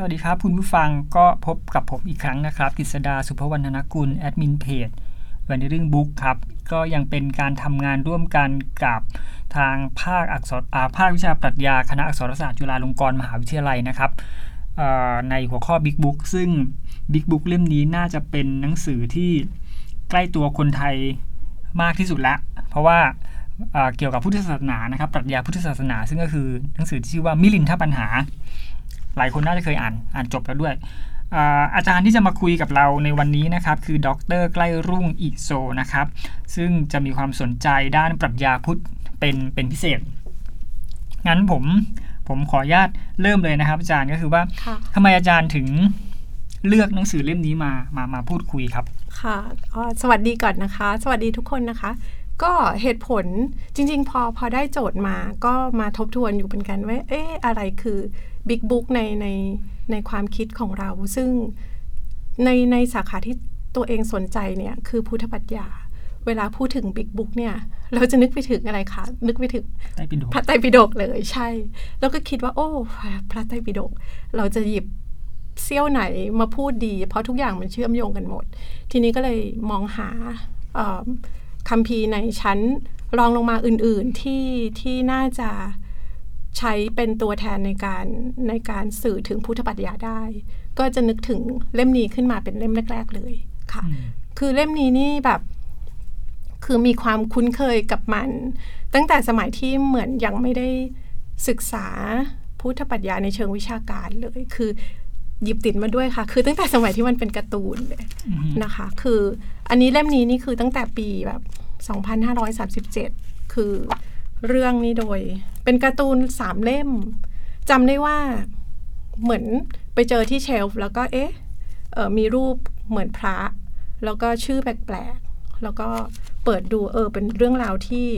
สวัสดีครับ คุณผู้ฟังก็พบกับผมอีกครั้งนะครับกฤษดาสุภวรรณนกุลแอดมินเพจวันนี้เรื่องบุ๊กครับ ก็ยังเป็นการทำงานร่วมกันกับทางภาคอักษรภาควิชาปรัชญาคณะอักษรศาสตร์จุฬาลงกรณ์มหาวิทยาลัยนะครับในหัวข้อ Big Book ซึ่ง Big Book เล่มนี้น่าจะเป็นหนังสือที่ใกล้ตัวคนไทยมากที่สุดละ เพราะว่าเกี่ยวกับพุทธศาสนานะครับปรัชญาพุทธศาสนา ซึ่งก็คือหนังสือที่ชื่อว่ามิลินทปัญหา หลายคนน่าจะเคยอ่านอ่านจบแล้วด้วย อาจารย์ที่จะมาคุยกับเราในวันนี้นะครับ คือดรใกล้รุ่งอิโซนะครับ ซึ่งจะมีความสนใจด้านปรัชญาพุทธเป็นเป็นพิเศษ งั้นผมผมขออนุญาตเริ่มเลยนะครับ อาจารย์ก็คือว่าทำไมอาจารย์ถึงเลือกหนังสือเล่มนี้มามามาพูดคุยครับ ค่ะสวัสดีก่อนนะคะ สวัสดีทุกคนนะคะ ก็เหตุผลจริง ๆ พอพอได้โจทย์มาก็มาทบทวนอยู่เป็นกันว่าเอ๊ะอะไรคือ บิ๊กบุ๊กในในในความคิดของเรา ซึ่งในในสาขาที่ตัวเองสนใจเนี่ยคือพุทธปัญญา เวลาพูดถึงบิ๊กบุ๊กเนี่ย เราจะนึกไปถึงอะไรคะ นึกไปถึงพระไตรปิฎกเลยใช่ แล้วก็คิดว่า โอ้ พระไตรปิฎกเราจะหยิบเซี่ยวไหนมาพูดดี เพราะทุกอย่างมันเชื่อมโยงกันหมด ทีนี้ก็เลยมองหาคำพีในชั้นรองลงมาอื่น ๆ ที่ที่น่าจะ ใช้เป็นตัวแทนในการในการสื่อถึงพุทธปัญญาได้ ก็จะนึกถึงเล่มนี้ขึ้นมาเป็นเล่มแรก ๆ เลยค่ะ คือเล่มนี้นี่แบบ คือมีความคุ้นเคยกับมัน ตั้งแต่สมัยที่เหมือนยังไม่ได้ศึกษาพุทธปัญญาในเชิงวิชาการเลย คือหยิบติดมาด้วยค่ะ คือตั้งแต่สมัยที่มันเป็นการ์ตูนเลยนะคะ คืออันนี้เล่มนี้นี่คือตั้งแต่ปีแบบ 2537 คือ เรื่องนี้โดย เป็นการ์ตูนสามเล่มจำได้ว่าเหมือนไปเจอที่เชลฟ์แล้วก็เอ๊ะเออมีรูปเหมือนพระ แล้วก็ชื่อแปลกๆ แล้วก็เปิดดูเออเป็นเรื่องราวที่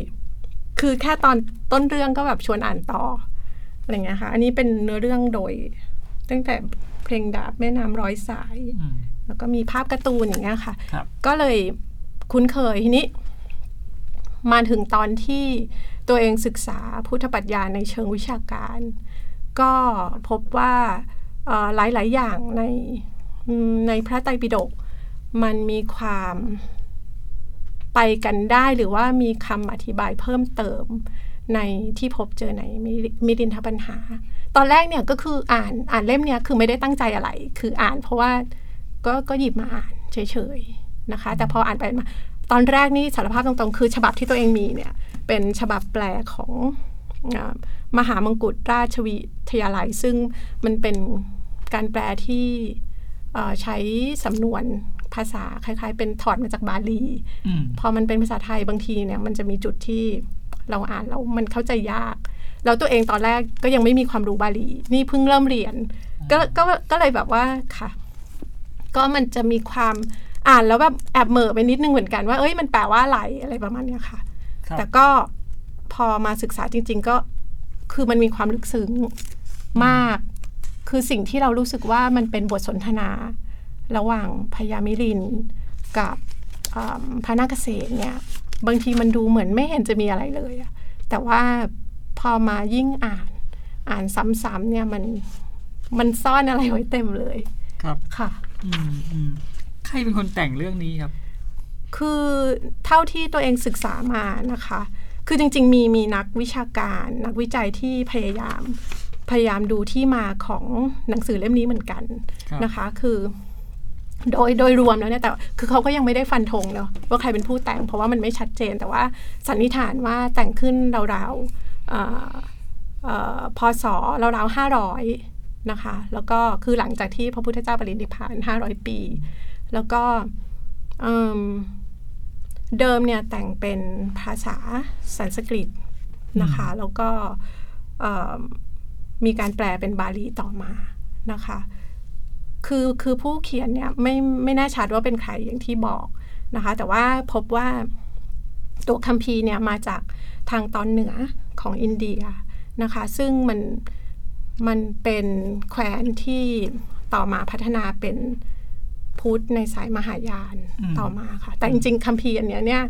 คือแค่ตอนต้นเรื่องก็แบบชวนอ่านต่ออะไรเงี้ยค่ะ อันนี้เป็นเนื้อเรื่องโดย ตั้งแต่เพลงดาบแม่น้ำร้อยสาย แล้วก็มีภาพการ์ตูนอย่างเงี้ยค่ะ ก็เลยคุ้นเคยทีนี้ มาถึงตอนที่ตัวเองศึกษาพุทธปัญญาในเชิงวิชาการ ก็พบว่าหลายๆอย่างในในพระไตรปิฎกมันมีความไปกันได้หรือว่ามีคำอธิบายเพิ่มเติมในที่พบเจอในมิรินทปัญหา ตอนแรกเนี่ยก็คืออ่านอ่านเล่มเนี้ยคือไม่ได้ตั้งใจอะไร คืออ่านเพราะว่าก็ก็หยิบมาอ่านเฉยๆนะคะ แต่พออ่านไปมา ตอนแรกนี่สารภาพตรงๆ คือ ฉบับที่ตัวเองมีเนี่ยเป็นฉบับแปลของมหามงกุฎราชวิทยาลัย ซึ่งมันเป็นการแปลที่ใช้สำนวนภาษาคล้าย ๆ เป็นถอดมาจากบาลีพอมันเป็นภาษาไทยบางทีเนี่ยมันจะมีจุดที่เราอ่านแล้วมันเข้าใจยาก แล้วตัวเองตอนแรกก็ยังไม่มีความรู้บาลี นี่เพิ่งเริ่มเรียน ก็ก็ก็เลยแบบว่าค่ะ ก็มันจะมีความ อ่านแล้วแบบแอบเหม่อไปนิดนึงเหมือนกันว่าเอ้ยมันแปลว่าอะไรอะไรประมาณนี้ค่ะ แต่ก็พอมาศึกษาจริง ๆ ก็คือมันมีความลึกซึ้งมาก คือสิ่งที่เรารู้สึกว่ามันเป็นบทสนทนา ระหว่างพญามิลินกับพระนาคเษนเนี่ย บางทีมันดูเหมือนไม่เห็นจะมีอะไรเลยอะแต่ว่าพอมายิ่งอ่านอ่านซ้ำๆเนี่ยมันมันซ่อนอะไรไว้เต็มเลย ครับค่ะ อืม ใครเป็นคนแต่งเรื่องนี้ครับ คือเท่าที่ตัวเองศึกษามานะคะ คือจริง ๆ มีมีนักวิชาการ นักวิจัยที่พยายามพยายามดูที่มาของหนังสือเล่มนี้เหมือนกันนะคะ คือ โดยโดยรวมแล้วเนี่ยแต่คือเขาก็ยังไม่ได้ฟันธงเนาะว่าใครเป็นผู้แต่งเพราะว่ามันไม่ชัดเจน แต่ว่าสันนิษฐานว่าแต่งขึ้นราวๆพศราวๆห้าร้อยนะคะ แล้วก็คือหลังจากที่พระพุทธเจ้าปรินิพพานห้าร้อยปี แล้วก็เดิมเนี่ยแต่งเป็นภาษาสันสกฤตนะคะ แล้วก็มีการแปลเป็นบาลีต่อมานะคะ คือคือผู้เขียนเนี่ยไม่ไม่แน่ชัดว่าเป็นใครอย่างที่บอกนะคะ แต่ว่าพบว่าตัวคัมภีร์เนี่ยมาจากทางตอนเหนือของอินเดียนะคะ ซึ่งมันมันเป็นแคว้นที่ต่อมาพัฒนาเป็น พุทธในสายมหายานต่อมาค่ะ แต่จริงๆคัมภีร์อันเนี้ยเนี่ย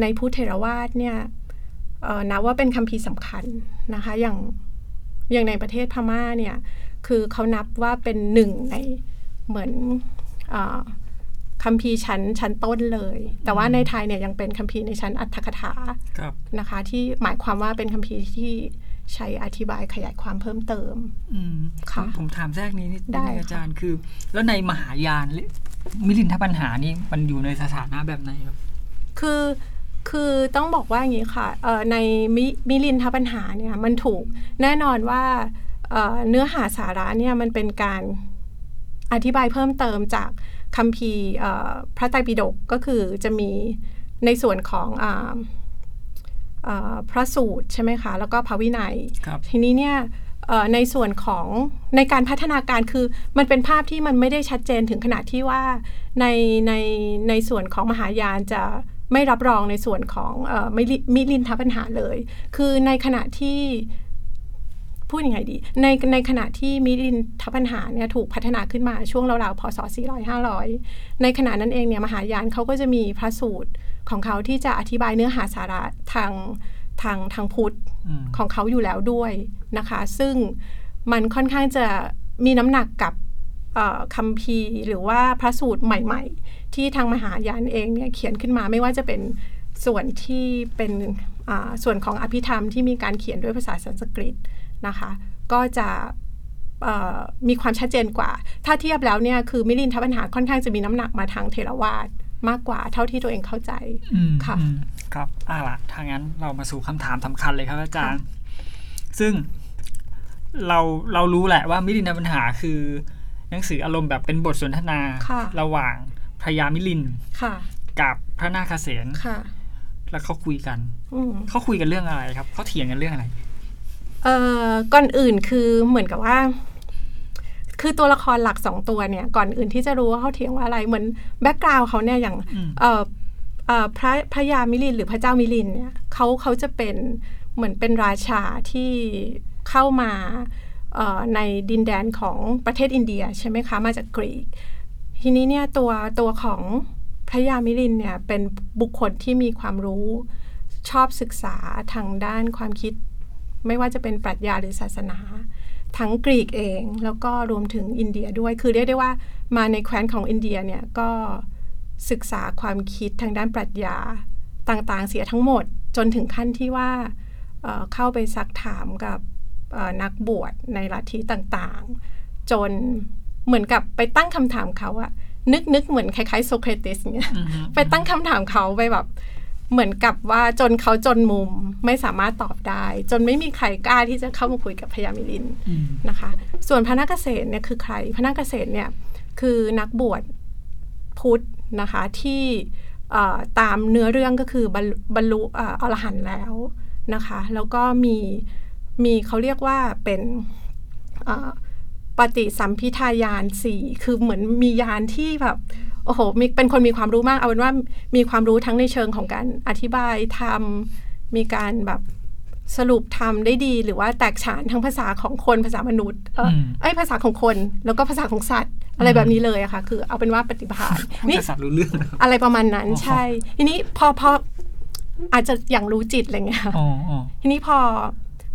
ในพุทธเทรวาสเนี่ยนับว่าเป็นคัมภีร์สำคัญนะคะ อย่างอย่างในประเทศพม่าเนี่ยคือเขานับว่าเป็นหนึ่งในเหมือนอาคัมภีร์ชั้นชั้นต้นเลย แต่ว่าในไทยเนี่ยยังเป็นคัมภีร์ในชั้นอัตถกถาครับนะคะ ที่หมายความว่าเป็นคัมภีร์ที่ ใช้อธิบายขยายความเพิ่มเติมอืมค่ะผมผมถามแทรกนี้นิดนึได้งค่ะอาจารย์คือ แล้วในมหายานหรือมิลินทปัญหานี่มันอยู่ในสถานะแบบไหนครับ คือคือต้องบอกว่าอย่างนี้ค่ะเอ่อในมิมิลินทปัญหาเนี่ยมันถูกแน่นอนว่าเอ่อเนื้อหาสาระเนี่ยมันเป็นการอธิบายเพิ่มเติมจากคัมภีร์เอ่อพระไตรปิฎกก็คือจะมีในส่วนของอาเอ่อ พระสูตรใช่ไหมคะ แล้วก็พระวินัยครับทีนี้เนี่ยเอ่อในส่วนของในการพัฒนาการคือมันเป็นภาพที่มันไม่ได้ชัดเจนถึงขนาดที่ว่าในในในส่วนของมหายานจะไม่รับรองในส่วนของเออมิลิมิลินทปัญหาเลย คือในขณะที่พูดยังไงดี ในในขณะที่มิลินทปัญหาเนี่ยถูกพัฒนาขึ้นมาช่วงราวๆพศ400 500 ในขณะนั้นเองเนี่ยมหายานเขาก็จะมีพระสูตร ของเขาที่จะอธิบายเนื้อหาสาระทางทางทางพุทธอืมของเขาอยู่แล้วด้วยนะคะ ซึ่งมันค่อนข้างจะมีน้ำหนักกับเอ่อคัมภีร์หรือว่าพระสูตรใหม่ ๆ ที่ทางมหายานเองเนี่ยเขียนขึ้นมาไม่ว่าจะเป็นส่วนที่เป็นอ่าส่วนของอภิธรรมที่มีการเขียนด้วยภาษาสันสกฤตนะคะ ก็จะเอ่อมีความชัดเจนกว่า ถ้าเทียบแล้วเนี่ยคือมิลินทปัญหาค่อนข้างจะมีน้ำหนักมาทางเทรวาส มากกว่าเท่าที่ตัวเองเข้าใจอืมค่ะอืมครับอ่าล่ะถ้างั้นเรามาสู่คำถามสำคัญเลยครับอาจารย์ ซึ่งเราเรารู้แหละว่ามิลินทปัญหาคือ หนังสืออารมณ์แบบเป็นบทสนทนาค่ะระหว่างพระยามิลินค่ะกับพระนาคเษนค่ะแล้วเขาคุยกันอืมเขาคุยกันเรื่องอะไรครับเขาเถียงกันเรื่องอะไรเอ่อก่อนอื่นคือเหมือนกับว่า คือตัวละครหลักสองตัวเนี่ย ก่อนอื่นที่จะรู้ว่าเขาเถียงว่าอะไร เหมือน background เขาเนี่ยอย่างอืมเอ่อเอ่อพระพระยามิลินท์หรือพระเจ้ามิลินท์เนี่ยเขาเขาจะเป็นเหมือนเป็นราชาที่เข้ามาเอ่อในดินแดนของประเทศอินเดียใช่ไหมคะ มาจากกรีก ทีนี้เนี่ยตัวตัวของพระยามิลินท์เนี่ยเป็นบุคคลที่มีความรู้ชอบศึกษาทางด้านความคิด ไม่ว่าจะเป็นปรัชญาหรือศาสนา ทั้งกรีกเอง แล้วก็รวมถึงอินเดียด้วย คือเรียกได้ว่ามาในแคว้นของอินเดียเนี่ยก็ศึกษาความคิดทางด้านปรัชญาต่างๆ เสียทั้งหมดจนถึงขั้นที่ว่าเอ่อเข้าไปซักถามกับเอ่อนักบวชในลัทธิต่างๆ จนเหมือนกับไปตั้งคำถามเขาอะนึกนึกเหมือนคล้ายๆโซเครติสเนี่ยอือฮึไปตั้งคำถามเขาไปแบบ เหมือนกับว่าจนเขาจนมุมไม่สามารถตอบได้ จนไม่มีใครกล้าที่จะเข้ามาคุยกับพญามิลินอืมนะคะ ส่วนพระนักเกษตรเนี่ยคือใครพระนักเกษตรเนี่ยคือนักบวชพุทธนะคะที่เอ่อตามเนื้อเรื่องก็คือบรรลุบรรลุเอ่ออรหันต์แล้วนะคะ แล้วก็มีมีเขาเรียกว่าเป็นเอ่อปฏิสัมพิทายานสี่คือเหมือนมียานที่แบบ โอ้โหมีเป็นคนมีความรู้มาก เอาเป็นว่ามีความรู้ทั้งในเชิงของการอธิบายทำมีการแบบสรุปทำได้ดีหรือว่าแตกฉานทั้งภาษาของคนภาษามนุษย์เอออมไอยภาษาของคน แล้วก็ภาษาของสัตว์ อะไรแบบนี้เลยอะค่ะ คือเอาเป็นว่าปฏิภาณนี่ภาษารู้เรื่องนะครับอะไรประมาณนั้นอ๋อใช่ ทีนี้พอพออาจจะอย่างรู้จิตอะไรเงี้ยอ๋ออ๋อทีนี้พอ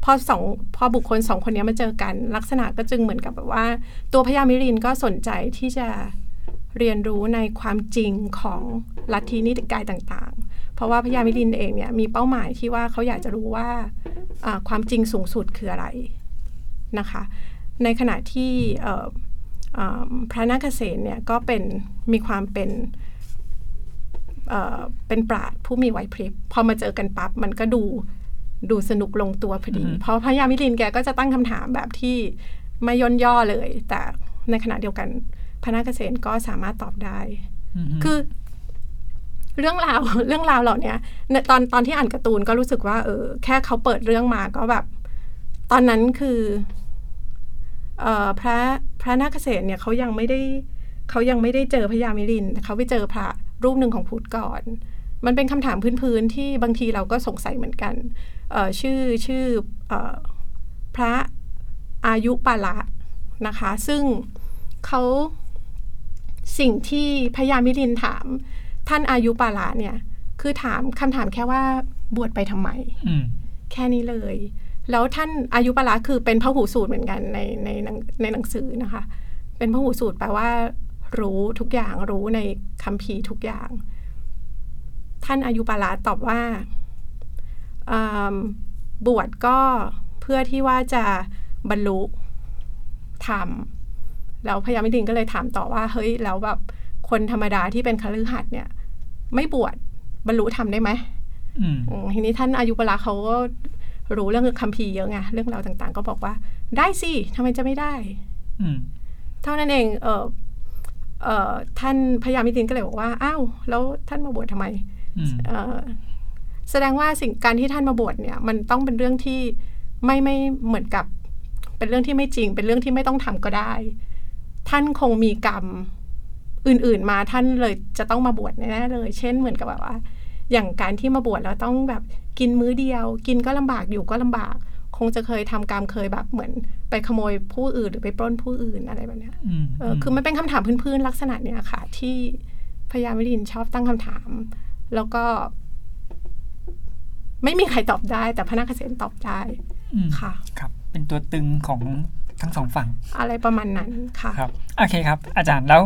พอสองพอบุคคลสองคนนี้มาเจอกัน ลักษณะก็จึงเหมือนกับแบบว่า ตัวพญามิรินก็สนใจที่จะ เรียนรู้ในความจริงของลัทธินิติกายต่างๆ เพราะว่าพญามิรินเองเนี่ยมีเป้าหมายที่ว่าเขาอยากจะรู้ว่าอ่าความจริงสูงสุดคืออะไรนะคะ ในขณะที่เอ่ออ่าพระนาคเษนเนี่ยก็เป็นมีความเป็นเอ่อเป็นปราดผู้มีไหวพริบพอมาเจอกันปั๊บมันก็ดูดูสนุกลงตัวพอดีอือฮึเพราะพระยามิลินแกก็จะตั้งคำถามแบบที่ไม่ย่นย่อเลย แต่ในขณะเดียวกัน พระนาคเษนก็สามารถตอบได้อือฮึคือ เรื่องราวเรื่องราวเหล่าเนี้ยในตอนตอนที่อ่านการ์ตูนก็รู้สึกว่า เออ แค่เขาเปิดเรื่องมาก็แบบ ตอนนั้นคือเอ่อพระพระนาคเษนเนี่ยเขายังไม่ได้เขายังไม่ได้เจอพระยามิรินเขาไปเจอพระรูปหนึ่งของพุทธก่อน มันเป็นคำถามพื้นๆที่บางทีเราก็สงสัยเหมือนกันเอ่อชื่อชื่อเอ่อพระอายุปาละนะคะ ซึ่งเขา สิ่งที่พระยามิรินถาม ท่านอายุปาละเนี่ย คือถามคำถามแค่ว่าบวชไปทำไมอืมแค่นี้เลย แล้วท่านอายุปละคือเป็นพหูสูตรเหมือนกันในในหนังในหนังสือนะคะ เป็นพหูสูตรแปลว่า รู้ทุกอย่างรู้ในคัมภีร์ทุกอย่าง ท่านอายุปละตอบว่าบวชก็เพื่อที่ว่าจะบรรลุธรรม แล้วพญามิดินก็เลยถามต่อว่า เฮ้ยแล้วแบบคนธรรมดาที่เป็นคฤหัสถ์เนี่ย ไม่บวชบรรลุธรรมได้ไหมทีนี้ท่านอายุปราเขาก็รู้เรื่องคัมภีร์เยอะไงเรื่องราวต่างๆ ก็บอกว่า ได้สิทำไมจะไม่ได้เท่านั้นเอง เออเออท่านพญามิตินก็เลยบอกว่าอ้าวแล้วท่านมาบวชทำไมเออแสดงว่าสิ่งการที่ท่านมาบวชเนี่ย มันต้องเป็นเรื่องที่ไม่ไม่เหมือนกับ เป็นเรื่องที่ไม่จริง เป็นเรื่องที่ไม่ต้องทำก็ได้ ท่านคงมีกรรมอื่น ๆ มาท่านเลยจะต้องมาบวชแน่เลย เช่นเหมือนกับแบบว่า อย่างการที่มาบวชแล้วต้องแบบกินมื้อเดียว กินก็ลำบากอยู่ก็ลำบาก คงจะเคยทำกรรมเคยแบบเหมือน ไปขโมยผู้อื่นหรือไปปล้นผู้อื่นอะไรแบบนี้เออคือมันเป็นคำถามพื้นๆลักษณะเนี้ยค่ะ ที่พยามิดินชอบตั้งคำถาม แล้วก็ ไม่มีใครตอบได้ แต่พนักเกษตรตอบได้ค่ะ ครับ เป็นตัวตึงของ ทั้งสองฝั่ง อะไรประมาณนั้นค่ะครับโอเคครับ อาจารย์แล้ว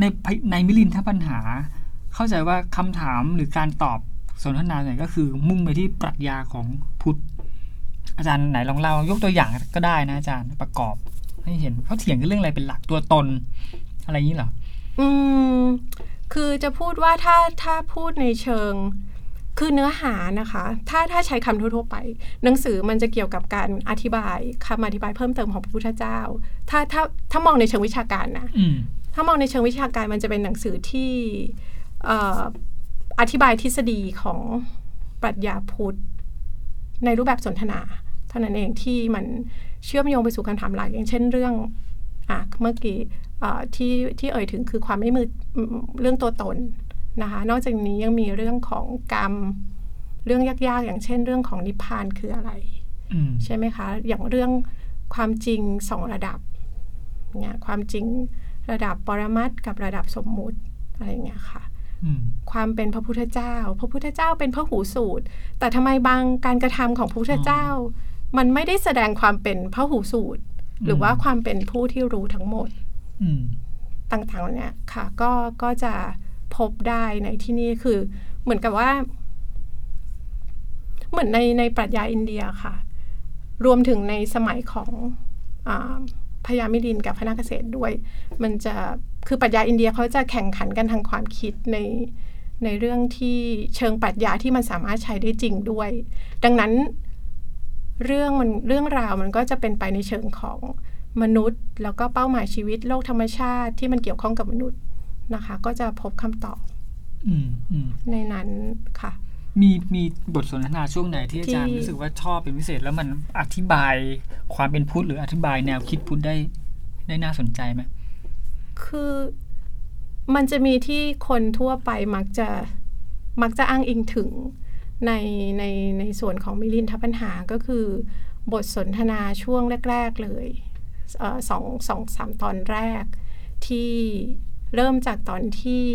ในในมิลินถ้าปัญหา เข้าใจว่าคำถามหรือการตอบสนทนาเนี่ยก็คือมุ่งไปที่ปรัชญาของพุทธอาจารย์ไหนลองเล่ายกตัวอย่างก็ได้นะอาจารย์ประกอบ ให้เห็นเขาเถียงกันเรื่องอะไรเป็นหลักตัวตน อะไรอย่างนี้เหรออืมคือจะพูดว่าถ้าถ้าพูดในเชิง คือเนื้อหานะคะ ถ้าถ้าใช้คำทั่วๆไป หนังสือมันจะเกี่ยวกับการอธิบายคำอธิบายเพิ่มเติมของพระพุทธเจ้า ถ้าถ้าถ้ามองในเชิงวิชาการนะถ้ามองในเชิงวิชาการมันจะเป็นหนังสือที่อธิบายทฤษฎีของปรัชญาพุทธ ในรูปแบบสนทนาเท่านั้นเองที่มันเชื่อมโยงไปสู่คำถามหลักอย่างเช่นเรื่องอะเมื่อกี้ที่ที่เอ่ยถึงคือความไม่มือเรื่องตัวตน นะคะ นอกจากนี้ยังมีเรื่องของกรรม เรื่องยากๆ อย่างเช่น เรื่องของนิพพานคืออะไรใช่ไหมคะ อย่างเรื่องความจริงสองระดับเนี่ยความจริงระดับปรมัตกับระดับสมมุติอะไรเงี้ยค่ะความเป็นพระพุทธเจ้า พระพุทธเจ้าเป็นพระหูสูตร แต่ทำไมบางการกระทำของพระพุทธเจ้า มันไม่ได้แสดงความเป็นพระหูสูตร หรือว่าความเป็นผู้ที่รู้ทั้งหมดต่างๆเนี่ยค่ะ ก็ก็จะ พบได้ในที่นี่คือเหมือนกับว่า เหมือนในในปรัชญาอินเดียค่ะ รวมถึงในสมัยของอพญามิดินกับพระนาคเษตรด้วย มันจะคือปรัชญาอินเดียเขาจะแข่งขันกันทางความคิดในในเรื่องที่เชิงปรัชญาที่มันสามารถใช้ได้จริงด้วย ดังนั้นเรื่องมันเรื่องราวมันก็จะเป็นไปในเชิงของมนุษย์ แล้วก็เป้าหมายชีวิตโลกธรรมชาติที่มันเกี่ยวข้องกับมนุษย์ นะคะ ก็จะพบคำตอบในนั้นค่ะ มีมีบทสนทนาช่วงไหนที่อาจารย์รู้สึกว่าชอบเป็นพิเศษ แล้วมันอธิบายความเป็นพุทธหรืออธิบายแนวคิดพุทธได้ได้น่าสนใจไหมคือมันจะมีที่คนทั่วไปมักจะมักจะอ้างอิงถึงในในในส่วนของมิลินทัปัญหาก็คือบทสนทนาช่วงแรก ๆ เลยสองสองสามตอนแรกที่ เริ่มจากตอนที่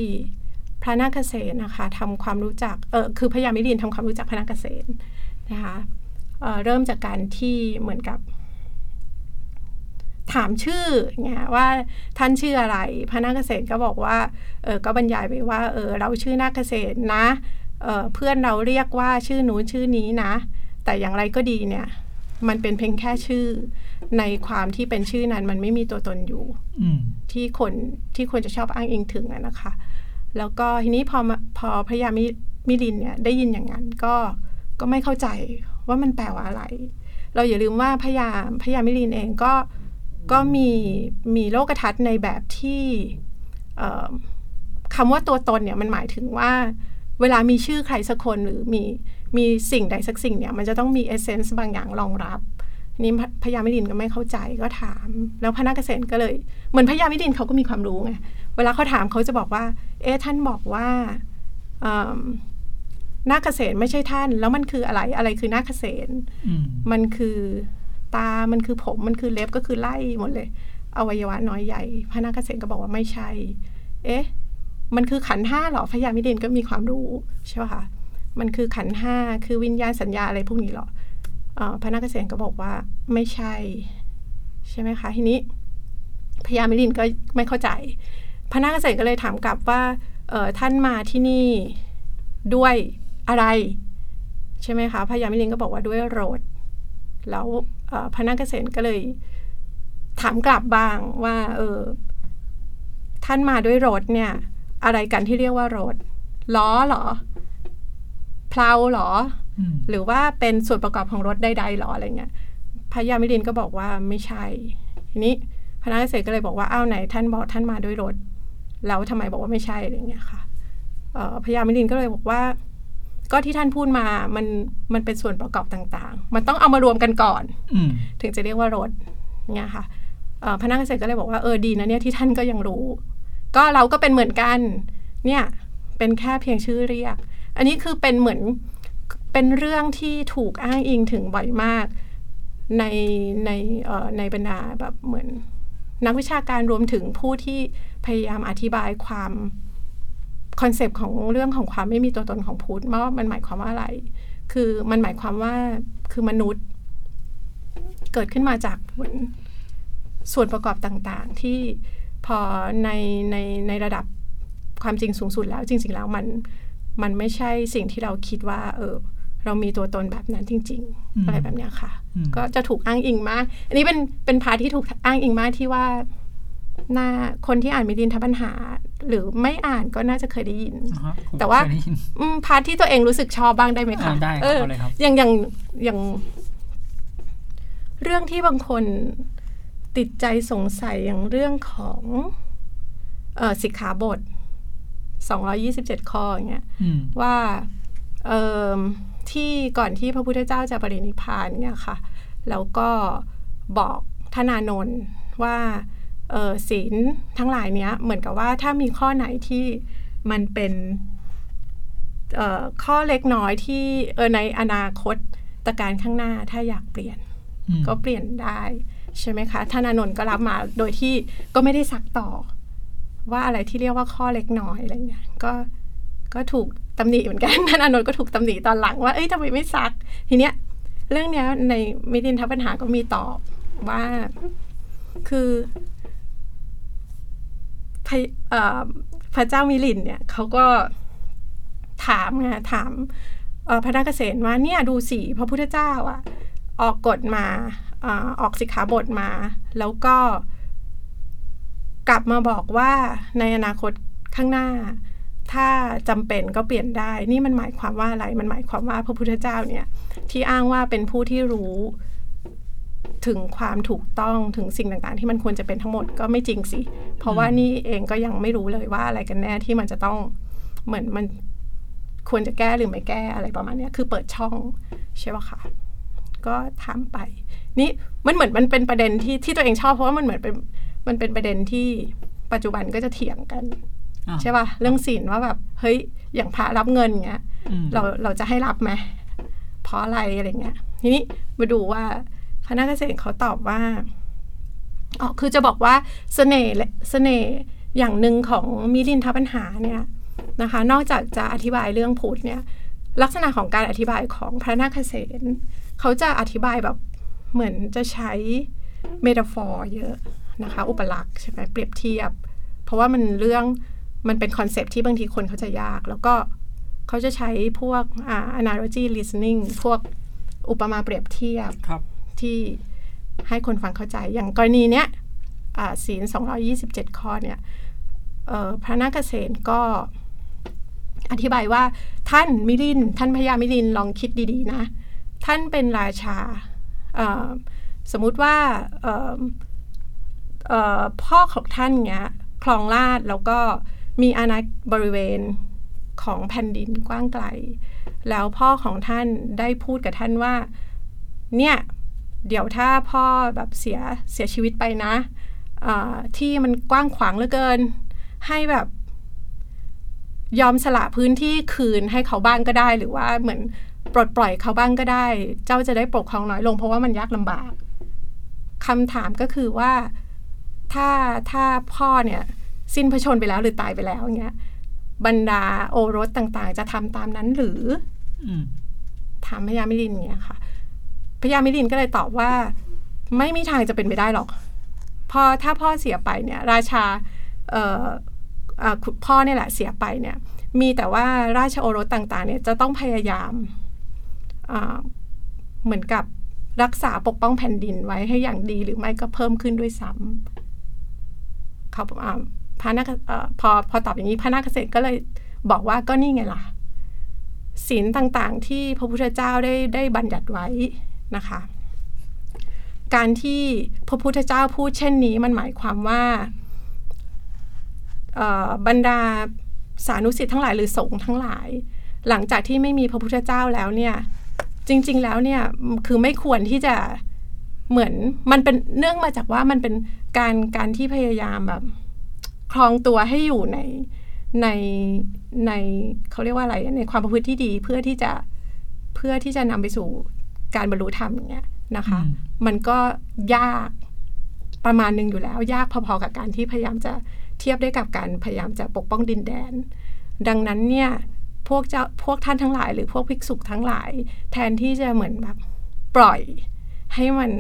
พระนาคเษนนะคะทำความรู้จักเออคือพญามิลินทำความรู้จักพระนาคเษนนะคะเเริ่มจากการที่เหมือนกับ ถามชื่อเงี้ยว่าท่านชื่ออะไร พระนาคเษนก็บอกว่าเออก็บรรยายไปว่าเออเราชื่อนาคเษนนะเเพื่อนเราเรียกว่าชื่อหนูชื่อนี้นะ แต่อย่างไรก็ดีเนี่ย มันเป็นเพียงแค่ชื่อ ในความที่เป็นชื่อนั้นมันไม่มีตัวตนอยู่ที่คนที่ควรจะชอบอ้างอิงถึงนะคะ แล้วก็ทีนี้พอพอพยามิมิลินเนี่ยได้ยินอย่างนั้นก็ก็ไม่เข้าใจว่ามันแปลว่าอะไร เราอย่าลืมว่าพยาพยามิลินเองก็ก็มีมีโลกทัศน์ในแบบที่คำว่าตัวตนเนี่ยมันหมายถึงว่า เวลามีชื่อใครสักคนหรือมีมีสิ่งใดสักสิ่งเนี่ยมันจะต้องมีเอเซนส์บางอย่างรองรับ นี่พญามิดินก็ไม่เข้าใจก็ถาม แล้วพระนักเกษตรก็เลย เหมือนพญามิดินเขาก็มีความรู้ไงเวลาเขาถามเขาจะบอกว่า เอ๊ะท่านบอกว่านาคเกษตรไม่ใช่ท่าน แล้วมันคืออะไรอะไรคือนาคเกษตรมันคือตา มันคือผม มันคือเล็บก็คือไล่หมดเลย อวัยวะน้อยใหญ่ พระนาคเกษตรก็บอกว่าไม่ใช่ เอ๊ะ มันคือขันห้าหรอพญามิดินก็มีความรู้ใช่ไหมคะมันคือขันห้าคือวิญญาณสัญญาอะไรพวกนี้หรอเอ่อ พระนาคเษนก็บอกว่าไม่ใช่ ใช่ไหมคะ ทีนี้พญามิลินก็ไม่เข้าใจพระนาคเษนก็เลยถามกลับว่าเออท่านมาที่นี่ด้วยอะไร ใช่ไหมคะพญามิลินก็บอกว่าด้วยโรด แล้วพระนาคเษนก็เลยถามกลับบ้างว่า เออ ท่านมาด้วยรถเนี่ย อะไรกันที่เรียกว่ารถล้อหรอเพลาหรอ หรือว่าเป็นส่วนประกอบของรถใดๆหรออะไรเงี้ยพระยามิลินก็บอกว่าไม่ใช่ ทีนี้พระนาคเษนก็เลยบอกว่าอ้าวไหนท่านบอกท่านมาด้วยรถ แล้วทำไมบอกว่าไม่ใช่อะไรเงี้ยค่ะเอ่อพระยามิลินก็เลยบอกว่า ก็ที่ท่านพูดมามันมันเป็นส่วนประกอบต่างๆ มันต้องเอามารวมกันก่อนอืมถึงจะเรียกว่ารถเนี่ยค่ะเอ่อพระนักเกษตรก็เลยบอกว่าเออดีนะเนี่ยที่ท่านก็ยังรู้ ก็เราก็เป็นเหมือนกัน เนี่ยเป็นแค่เพียงชื่อเรียก อันนี้คือเป็นเหมือน เป็นเรื่องที่ถูกอ้างอิงถึงบ่อยมาก ในในในบรรดาแบบเหมือน นักวิชาการรวมถึงผู้ที่พยายามอธิบายความ concept ของเรื่องของความไม่มีตัวตนของพุทธว่ามันหมายความว่าอะไร คือมันหมายความว่าคือมนุษย์ เกิดขึ้นมาจากส่วนประกอบต่างๆ ที่พอในในในระดับความจริงสูงสุดแล้ว จริง ๆ แล้วมันมันไม่ใช่สิ่งที่เราคิดว่า เออ เรามีตัวตนแบบนั้นจริงอืมๆอะไรแบบเนี้ยค่ะอืมก็จะถูกอ้างอิงมาก อันนี้เป็นเป็น part ที่ถูกอ้างอิงมากที่ว่าน่าคนที่อ่านมิลินทปัญหา หรือไม่อ่านก็น่าจะเคยได้ยินอ่าฮะผมแต่ว่าเคยได้ยินอืม part ที่ตัวเองรู้สึกชอบบ้างได้ไหมคะอ่าได้ครับเออเอาเลยครับอย่างอย่างอย่าง เรื่องที่บางคนติดใจสงสัยอย่างเรื่องของเออสิกขาบท 227 ข้ออย่างเงี้ยอืมว่าเอิ่ม ที่ก่อนที่พระพุทธเจ้าจะปรินิพพานเนี่ยค่ะ แล้วก็บอกทนานนท์ว่าเออศีลทั้งหลายเนี้ยเหมือนกับว่าถ้ามีข้อไหนที่มันเป็นเอ่อข้อเล็กน้อยที่เออในอนาคตตการข้างหน้าถ้าอยากเปลี่ยนอืมก็เปลี่ยนได้ใช่ไหมคะท่านอานนท์ก็รับมาโดยที่ก็ไม่ได้ซักต่อ ว่าอะไรที่เรียกว่าข้อเล็กน้อยอะไรเงี้ยก็ก็ถูก ตำหนิเหมือนกันท่านอานนท์ก็ถูกตำหนิตอนหลังว่าเอ้ยทำไมไม่ซัก ทีเนี้ยเรื่องเนี้ยในมิตินทปัญหาก็มีตอบว่าคือพระเอ่อพระเจ้ามิลินเนี่ยเขาก็ถามไงถามพระนาคเษนว่าเนี่ยดูสิพระพุทธเจ้าอะออกกฎมาออกสิกขาบทมา แล้วก็กลับมาบอกว่าในอนาคตข้างหน้า ถ้าจำเป็นก็เปลี่ยนได้ นี่มันหมายความว่าอะไร มันหมายความว่าพระพุทธเจ้าเนี่ย ที่อ้างว่าเป็นผู้ที่รู้ถึงความถูกต้องถึงสิ่งต่างๆ ที่มันควรจะเป็นทั้งหมดก็ไม่จริงสิ เพราะว่านี่เองก็ยังไม่รู้เลยว่าอะไรกันแน่ที่มันจะต้องเหมือนมันควรจะแก้หรือไม่แก้อะไรประมาณนี้คือเปิดช่องใช่ปะคะก็ถามไป นี่มันเหมือนมันเป็นประเด็นที่ที่ตัวเองชอบเพราะว่ามันเหมือนเป็นมันเป็นประเด็นที่ปัจจุบันก็จะเถียงกัน ใช่ป่ะเรื่องศีลว่าแบบเฮ้ยอย่างพระรับเงินเงี้ยอืมเราเราจะให้รับไหมเพราะอะไรอะไรเงี้ยทีนี้มาดูว่าพระนาคเสนเขาตอบว่าอ๋อคือจะบอกว่าเสน่ห์และเสน่ห์อย่างหนึ่งของมิลินทปัญหาเนี่ยนะคะ นอกจากจะอธิบายเรื่องพุทธเนี่ยลักษณะของการอธิบายของพระนาคเสนเขาจะอธิบายแบบเหมือนจะใช้ metaphor เยอะนะคะ อุปลักษณ์ใช่ไหมเปรียบเทียบ เพราะว่ามันเรื่อง มันเป็น concept ที่บางทีคนเข้าใจยาก แล้วก็เขาจะใช้พวกอ่า analogy listening พวกอุปมาเปรียบเทียบครับที่ให้คนฟังเข้าใจ อย่างกรณีเนี้ยอ่าศีล 227 ข้อเนี่ยเอ่อพระนาคเษนก็อธิบายว่าท่านมิลิน ท่านพญามิลินลองคิดดีๆนะ ท่านเป็นราชาเอ่อสมมุติว่าเอ่อเอ่อพ่อของท่านเนี้ยคลองลาดแล้วก็ มีอาณาบริเวณของแผ่นดินกว้างไกล แล้วพ่อของท่านได้พูดกับท่านว่า เนี่ย เดี๋ยวถ้าพ่อแบบเสียเสียชีวิตไปนะที่มันกว้างขวางเหลือเกิน ให้แบบยอมสละพื้นที่คืนให้เขาบ้างก็ได้ หรือว่าเหมือนปลดปล่อยเขาบ้างก็ได้ เจ้าจะได้ปกครองน้อยลงเพราะว่ามันยากลำบากคำถามก็คือว่าถ้าถ้าพ่อเนี่ย สิ้นพระชนม์ไปแล้วหรือตายไปแล้วเงี้ยบรรดาโอรสต่างๆ จะทำตามนั้นหรืออืมถามพญามิลินเนี่ยค่ะพญามิลินก็เลยตอบว่า ไม่มีทางจะเป็นไปได้หรอกพอถ้าพ่อเสียไปเนี่ย ราชาเอ่ออ่าคุณพ่อเนี่ยแหละเสียไปเนี่ย มีแต่ว่าราชโอรสต่างๆ เนี่ยจะต้องพยายามอ่าเหมือนกับรักษาปกป้องแผ่นดินไว้ให้อย่างดีหรือไม่ก็เพิ่มขึ้นด้วยซ้ำเขาอ่า พระนาคเอ่อพอพอตอบอย่างนี้พระนาคเษตรก็เลยบอกว่าก็นี่ไงล่ะศีลต่างๆ ที่พระพุทธเจ้าได้ได้บัญญัติไว้นะคะ การที่พระพุทธเจ้าพูดเช่นนี้มันหมายความว่าบรรดาสานุสิทธิ์ทั้งหลายหรือสงฆ์ทั้งหลาย หลังจากที่ไม่มีพระพุทธเจ้าแล้วเนี่ย จริง ๆ แล้วเนี่ยคือไม่ควรที่จะเหมือนมันเป็นเนื่องมาจากว่ามันเป็นการการที่พยายามแบบ ครองตัวให้อยู่ในในในเขาเรียกว่าอะไรในความประพฤติที่ดีเพื่อที่จะเพื่อที่จะนำไปสู่การบรรลุธรรมอย่างเงี้ยนะคะอืมมันก็ยากประมาณหนึ่งอยู่แล้ว ยากพอๆกับการที่พยายามจะเทียบได้กับการพยายามจะปกป้องดินแดน ดังนั้นเนี่ยพวกเจ้าพวกท่านทั้งหลาย หรือพวกภิกษุทั้งหลาย แทนที่จะเหมือนแบบปล่อยให้มัน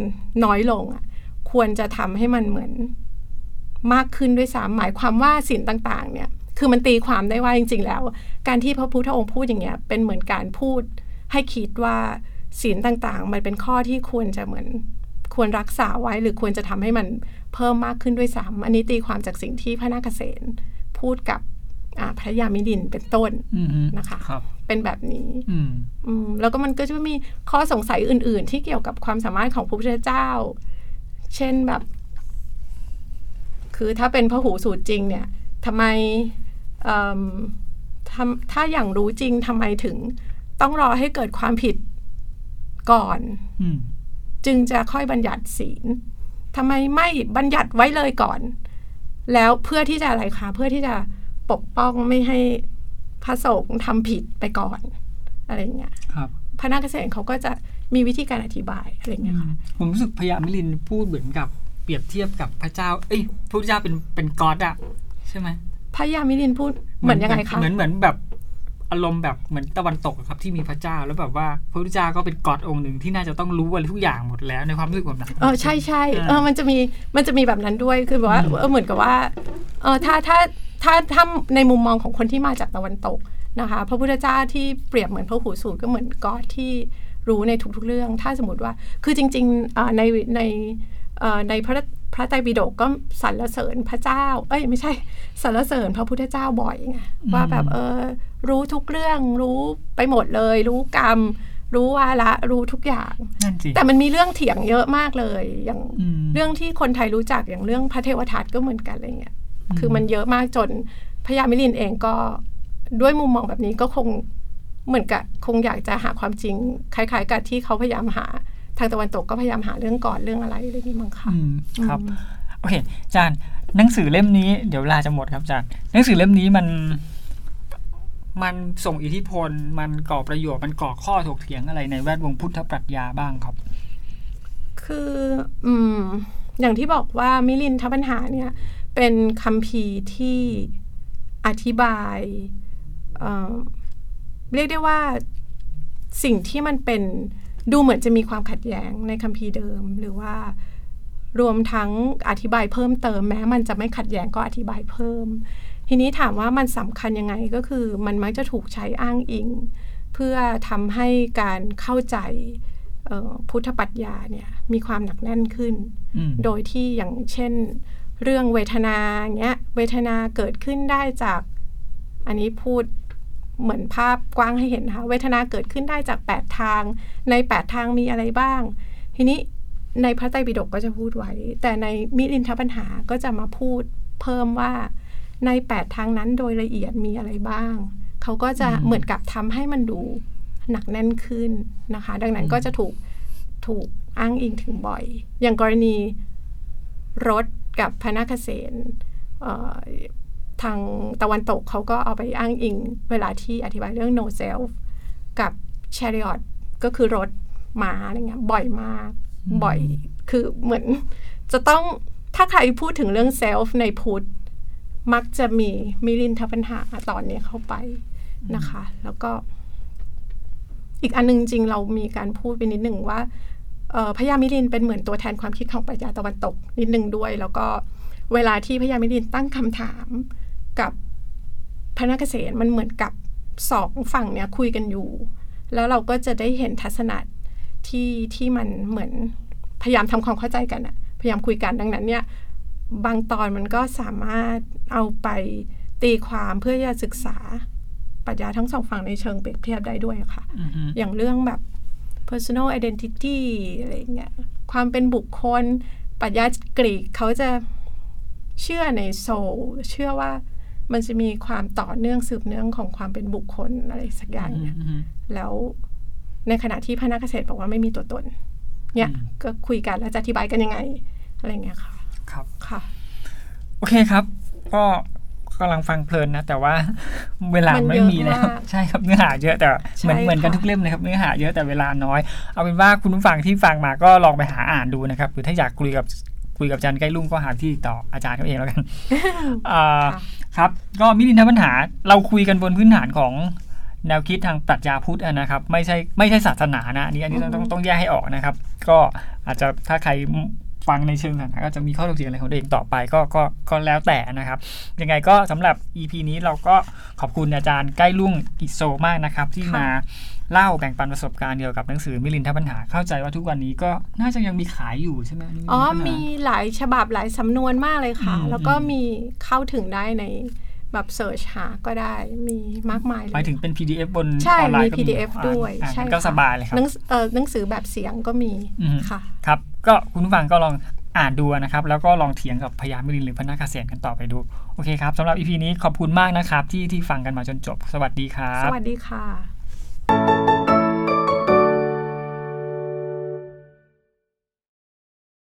น้อยลงอะควรจะทำให้มันเหมือน มากขึ้นด้วยซ้ำหมายความว่าศีลต่างๆเนี่ยคือมันตีความได้ว่าจริง ๆ แล้ว การที่พระพุทธองค์พูดอย่างเงี้ยเป็นเหมือนการพูดให้คิดว่าศีลต่างๆ มันเป็นข้อที่ควรจะเหมือนควรรักษาไว้หรือควรจะทำให้มันเพิ่มมากขึ้นด้วยซ้ำอันนี้ตีความจากสิ่งที่พระนาคเษนพูดกับอ่าพระยามิดินเป็นต้นอืมฮึนะคะครับเป็นแบบนี้อืมอืมแล้วก็มันก็จะมีข้อสงสัยอื่น ๆ ที่เกี่ยวกับความสามารถของพระพุทธเจ้า เช่นแบบ คือถ้าเป็นพระหูสูตรจริงเนี่ยทำไมเอิ่มทำถ้าอย่างรู้จริงทำไมถึงต้องรอให้เกิดความผิดก่อนอืมจึงจะค่อยบัญญัติศีลทำไมไม่บัญญัติไว้เลยก่อน แล้วเพื่อที่จะอะไรคะเพื่อที่จะปกป้องไม่ให้พระสงฆ์ทำผิดไปก่อน อะไรอย่างเงี้ยครับพระนาคเษนเขาก็จะมีวิธีการอธิบายอะไรอย่างเงี้ยค่ะผมรู้สึกพญามิลินพูดเหมือนกับ เปรียบเทียบกับพระเจ้า เอ้ยพระพุทธเจ้าเป็นเป็นกอดอะใช่ไหมพระยามิลินพูดเหมือนยังไงคะเหมือนเหมือนแบบอารมณ์แบบเหมือนตะวันตกอะครับที่มีพระเจ้าแล้วแบบว่าพระพุทธเจ้าก็เป็นกอดองค์หนึ่งที่น่าจะต้องรู้อะไรทุกอย่างหมดแล้วในความรู้สึกผมนะเออใช่ใช่อ่าเออมันจะมีมันจะมีแบบนั้นด้วยคือแบบว่าอืมเออเหมือนกับว่าเออถ้าถ้าถ้าถ้าในมุมมองของคนที่มาจากตะวันตกนะคะ พระพุทธเจ้าที่เปรียบเหมือนพระหูสูตรก็เหมือนกอดที่รู้ในทุกๆเรื่อง ถ้าสมมติว่าคือจริงๆอ่าในในเอ่อ ในพระพระไตรปิฎกก็สรรเสริญพระเจ้า เอ้ยไม่ใช่สรรเสริญพระพุทธเจ้าบ่อยไงว่าแบบเออรู้ทุกเรื่องรู้ไปหมดเลย รู้กรรม รู้วาระรู้ทุกอย่างนั่นสิแต่มันมีเรื่องเถียงเยอะมากเลย อย่างอืมเรื่องที่คนไทยรู้จักอย่างเรื่องพระเทวทัตก็เหมือนกันอะไรเงี้ยอืมคือมันเยอะมากจนพญามิลินเองก็ด้วยมุมมองแบบนี้ก็คงเหมือนกับคงอยากจะหาความจริง คล้าย ๆ กับที่เขาพยายามหาทางตะวันตกก็พยายามหาเรื่องก่อนเรื่องอะไรอะไรนี้มั้งค่ะอืมครับอืมโอเคอาจารย์หนังสือเล่มนี้เดี๋ยวเวลาจะหมดครับอาจารย์หนังสือเล่มนี้มัน มันส่งอิทธิพล มันก่อประโยชน์มันก่อข้อถกเถียงอะไรในแวดวงพุทธปรัชญาบ้างครับ คืออืมอย่างที่บอกว่ามิลินทปัญหาเนี่ย เป็นคัมภีร์ที่อธิบายเอ่อเรียกได้ว่าสิ่งที่มันเป็น ดูเหมือนจะมีความขัดแย้งในคัมภีร์เดิม หรือว่ารวมทั้งอธิบายเพิ่มเติมแม้มันจะไม่ขัดแย้งก็อธิบายเพิ่ม ทีนี้ถามว่ามันสำคัญยังไงก็คือมันมักจะถูกใช้อ้างอิง เพื่อทำให้การเข้าใจเอ่อพุทธปรัชญาเนี่ยมีความหนักแน่นขึ้นอืมโดยที่อย่างเช่น เรื่องเวทนาเงี้ยเวทนาเกิดขึ้นได้จาก อันนี้พูด เหมือนภาพกว้างให้เห็นนะคะเวทนาเกิดขึ้นได้จาก 8 ทาง ใน 8 ทางมีอะไรบ้าง ทีนี้ในพระไตรปิฎกก็จะพูดไว้ แต่ในมิลินทปัญหาก็จะมาพูดเพิ่มว่าใน 8 ทางนั้นโดยละเอียดมีอะไรบ้าง เขาก็จะเหมือนกับทำให้มันดูหนักแน่นขึ้นนะคะ ดังนั้นก็จะถูกถูกอ้างอิงถึงบ่อย อย่างกรณีรถกับพนาคเษนเอ่อ ทางตะวันตกเขาก็เอาไปอ้างอิงเวลาที่อธิบายเรื่อง no self กับ chariot ก็คือรถม้าอะไรเงี้ยบ่อยมากอืมบ่อยคือเหมือนจะต้องถ้าใครพูดถึงเรื่อง self ในพุทธมักจะมีมิลินทปัญหาตอนนี้เข้าไปนะคะ แล้วก็ อีกอันหนึงจริงเรามีการพูดไปนิดหนึ่งว่าเอ่อพญามิลินเป็นเหมือนตัวแทนความคิดของปรัชญาตะวันตกนิดนึงด้วย แล้วก็เวลาที่พญามิลินตั้งคำถาม กับพระนักเกษตรมันเหมือนกับสองฝั่งเนี้ยคุยกันอยู่ แล้วเราก็จะได้เห็นทัศนะที่ที่มันเหมือนพยายามทำความเข้าใจกันอะพยายามคุยกันดังนั้นเนี่ยบางตอนมันก็สามารถเอาไปตีความเพื่อจะศึกษาปรัชญาทั้งสองฝั่งในเชิงเปรียบเทียบได้ด้วยค่ะอือฮึอย่างเรื่องแบบ personal identity อะไรอย่างเงี้ยความเป็นบุคคลปรัชญากรีกเขาจะเชื่อในโซลเชื่อว่า มันจะมีความต่อเนื่องสืบเนื่องของความเป็นบุคคลอะไรสักอย่างเนี่ยอือฮึแล้วในขณะที่พระนักเกษตรบอกว่าไม่มีตัวตน เนี่ยอืมก็คุยกันแล้วจะอธิบายกันยังไง อะไรอย่างเงี้ยค่ะ ครับค่ะ โอเคครับ ก็กำลังฟังเพลินนะ แต่ว่าเวลามันไม่เยอะมีแล้วมากใช่ครับเนื้อหาเยอะแต่เหมือนใช่เหมือนกันค่ะทุกเล่มเลยครับเนื้อหาเยอะแต่เวลาน้อย เอาเป็นว่าคุณผู้ฟังที่ฟังมาก็ลองไปหาอ่านดูนะครับหรือถ้าอยากคุยกับ คุยกับอาจารย์ใกล้ลุงก็หาที่ต่ออาจารย์เขาเองแล้วกันอ่าค่ะครับ ก็มิลินทปัญหาเราคุยกันบนพื้นฐานของแนวคิดทางปรัชญาพุทธอะนะครับ ไม่ใช่ไม่ใช่ศาสนานะอันนี้อันนี้ต้องต้องต้องแยกให้ออกนะครับ ก็อาจจะถ้าใครฟังในเชิงศาสนาก็จะมีข้อถกเถียงอะไรของตัวเองต่อไปก็ก็ก็แล้วแต่นะครับ ยังไงก็สำหรับ EP นี้เราก็ขอบคุณอาจารย์ใกล้ลุ่งอิโซมากนะครับ ที่ค่ะมา เล่าแบ่งปันประสบการณ์เกี่ยวกับหนังสือมิลินทปัญหาเข้าใจว่าทุกวันนี้ก็น่าจะยังมีขายอยู่ใช่ไหมนนี้อ๋อปัญหามีหลายฉบับหลายสำนวนมากเลยค่ะอืมแล้วก็อืมมีเข้าถึงได้ในแบบเสิร์ชหาก็ได้มีมากมายเลหมายยถึงเป็น PDF บนใช่ออนไลมีน์ก็ PDF อ่านด้วยอ่านใช่ก็ค่ะสบายเลยครับหนังสเอ่อหนังสือแบบเสียงก็มีอืมค่ะครับ ก็คุณผู้ฟังก็ลองอ่านดูนะครับ แล้วก็ลองเถียงกับพยามิลินหรือพนักเกษตรกันต่อไปดู โอเคครับสำหรับ EP นี้ขอบคุณมากนะครับ ที่ที่ฟังกันมาจนจบ สวัสดีครับ สวัสดีค่ะ you